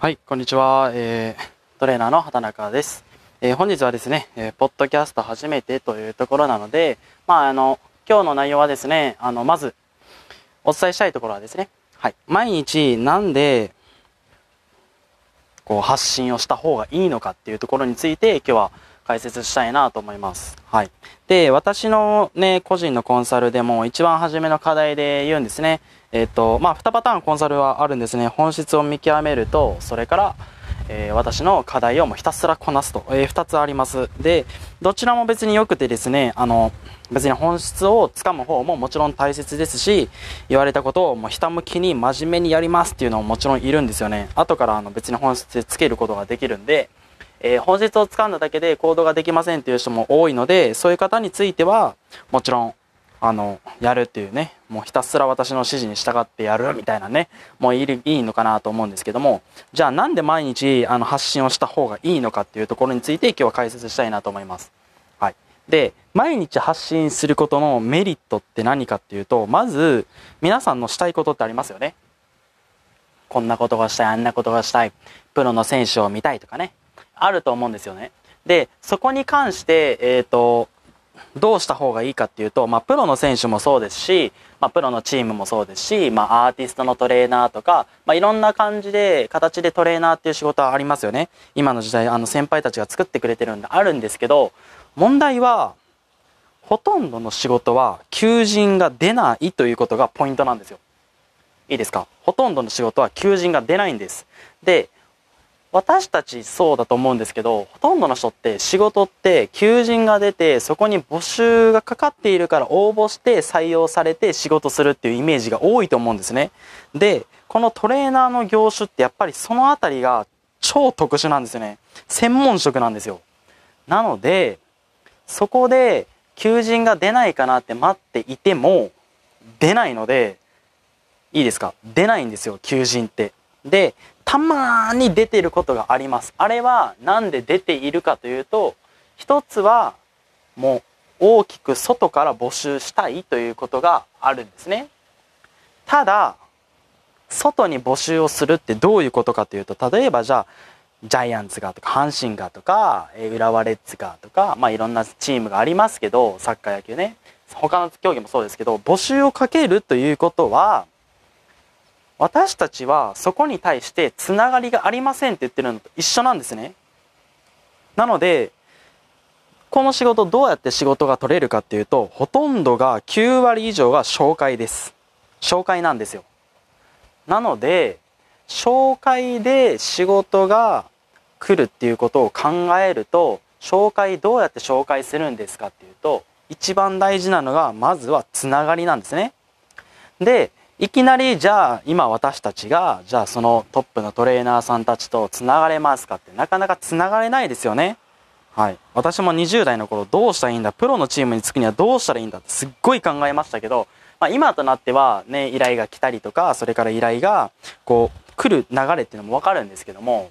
はい、こんにちは。えー、トレーナーの畑中です。えー本日はですね、えーポッドキャスト初めてというところなので、まあ、あの、今日の内容はですね、あの、まず、お伝えしたいところはですね、はい、毎日なんで、こう、発信をした方がいいのかっていうところについて、今日は解説したいなと思います。はい。で、私のね、個人のコンサルでも一番初めの課題で言うんですね。えっ、と、まあ、2パターンコンサルはあるんですね。本質を見極めると、それから、えー私の課題をもうひたすらこなすと、え2つあります。で、どちらも別に良くてですね、あの、別に本質をつかむ方ももちろん大切ですし、言われたことをもうひたむきに真面目にやりますっていうのももちろんいるんですよね。後からあの別に本質つけることができるんで、えー本質をつかんだだけで行動ができませんっていう人も多いので、そういう方については、もちろん、あの、やるっていうね、もうひたすら私の指示に従ってやるみたいなね、もういいいいのかなと思うんですけども、じゃあなんで毎日あの発信をした方がいいのかっていうところについて今日は解説したいなと思います。はい。で、毎日発信することのメリットって何かっていうと、まず、皆さんのしたいことってありますよね。こんなことがしたい、あんなことがしたい、プロの選手を見たいとかね、あると思うんですよね。で、そこに関して、えっ、と、どうした方がいいかっていうと、まあ、プロの選手もそうですし、まあ、プロのチームもそうですし、まあ、アーティストのトレーナーとか、まあ、いろんな感じで、形でトレーナーっていう仕事はありますよね。今の時代、あの、先輩たちが作ってくれてるんであるんですけど、問題は、ほとんどの仕事は、求人が出ないということがポイントなんですよ。いいですか？ほとんどの仕事は求人が出ないんです。で、私たちそうだと思うんですけど、ほとんどの人って仕事って求人が出て、そこに募集がかかっているから応募して採用されて仕事するっていうイメージが多いと思うんですね。で、このトレーナーの業種ってやっぱりそのあたりが超特殊なんですよね。専門職なんですよ。なので、そこで求人が出ないかなって待っていても、出ないので、いいですか？出ないんですよ、求人って。で、たまーに出てることがあります。あれはなんで出ているかというと、一つはもう大きく外から募集したいということがあるんですね。ただ、外に募集をするってどういうことかというと、例えばじゃあ、ジャイアンツがとか、阪神がとか、浦和レッズがとか、まあいろんなチームがありますけど、サッカー野球ね。他の競技もそうですけど、募集をかけるということは、私たちはそこに対してつながりがありませんって言ってるのと一緒なんですね。なので、この仕事どうやって仕事が取れるかっていうと、ほとんどが9割以上が紹介です。紹介なんですよ。なので、紹介で仕事が来るっていうことを考えると、紹介どうやって紹介するんですかっていうと、一番大事なのが、まずはつながりなんですね。で、いきなりじゃあ今私たちがじゃあそのトップのトレーナーさんたちとつながれますかってなかなかつながれないですよね。はい。私も20代の頃どうしたらいいんだプロのチームにつくにはどうしたらいいんだってすっごい考えましたけど、まあ今となってはね、依頼が来たりとか、それから依頼がこう来る流れっていうのもわかるんですけども、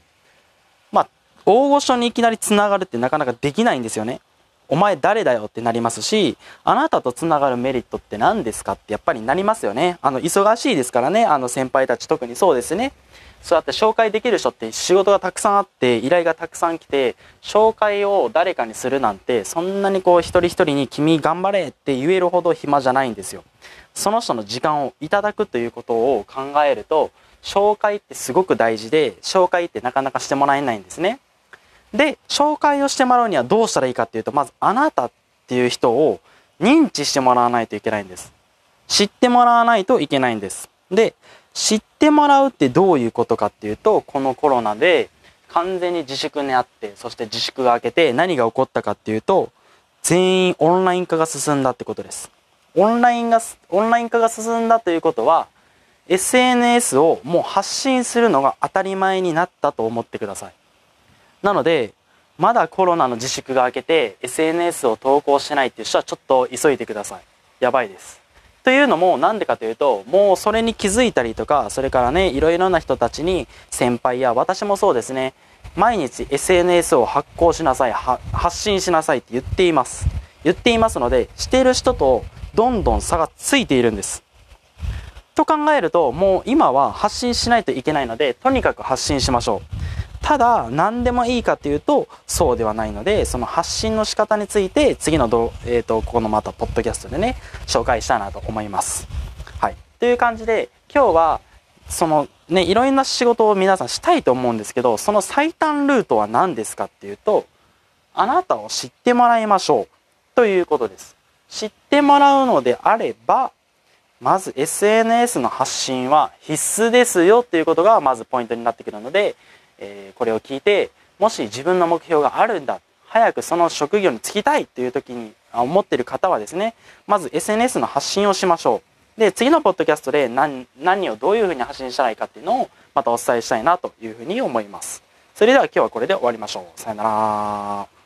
まあ大御所にいきなりつながるってなかなかできないんですよね。お前誰だよってなりますし、あなたとつながるメリットって何ですかってやっぱりなりますよね。あの、忙しいですからね、あの先輩たち特にそうですね。そうやって紹介できる人って仕事がたくさんあって、依頼がたくさん来て、紹介を誰かにするなんて、そんなにこう一人一人に君頑張れって言えるほど暇じゃないんですよ。その人の時間をいただくということを考えると、紹介ってすごく大事で、紹介ってなかなかしてもらえないんですね。で、紹介をしてもらうにはどうしたらいいかっていうと、まずあなたっていう人を認知してもらわないといけないんです。知ってもらわないといけないんです。で、知ってもらうってどういうことかっていうと、このコロナで完全に自粛にあって、そして自粛が明けて何が起こったかっていうと、全員オンライン化が進んだってことです。オンラインが、オンライン化が進んだということは、SNS をもう発信するのが当たり前になったと思ってください。なので、まだコロナの自粛が明けて SNS を投稿してないっていう人はちょっと急いでください。やばいです。というのもなんでかというと、もうそれに気づいたりとか、それからね、いろいろな人たちに先輩や私もそうですね、毎日 SNS を発行しなさい、発信しなさいって言っています。言っていますので、している人とどんどん差がついているんです。と考えると、もう今は発信しないといけないので、とにかく発信しましょう。ただ、何でもいいかっていうと、そうではないので、その発信の仕方について、次のど、えっ、ー、と、ここのまた、ポッドキャストでね、紹介したいなと思います。はい。という感じで、今日は、そのね、いろんな仕事を皆さんしたいと思うんですけど、その最短ルートは何ですかっていうと、あなたを知ってもらいましょう。ということです。知ってもらうのであれば、まず SNS の発信は必須ですよっていうことがまずポイントになってくるので、えー、これを聞いて、もし自分の目標があるんだ、早くその職業に就きたいという時に思っている方はですね、まず SNS の発信をしましょう。で、次のポッドキャストで何何をどういうふうに発信したらいいかっていうのをまたお伝えしたいなというふうに思います。それでは今日はこれで終わりましょう。さよなら。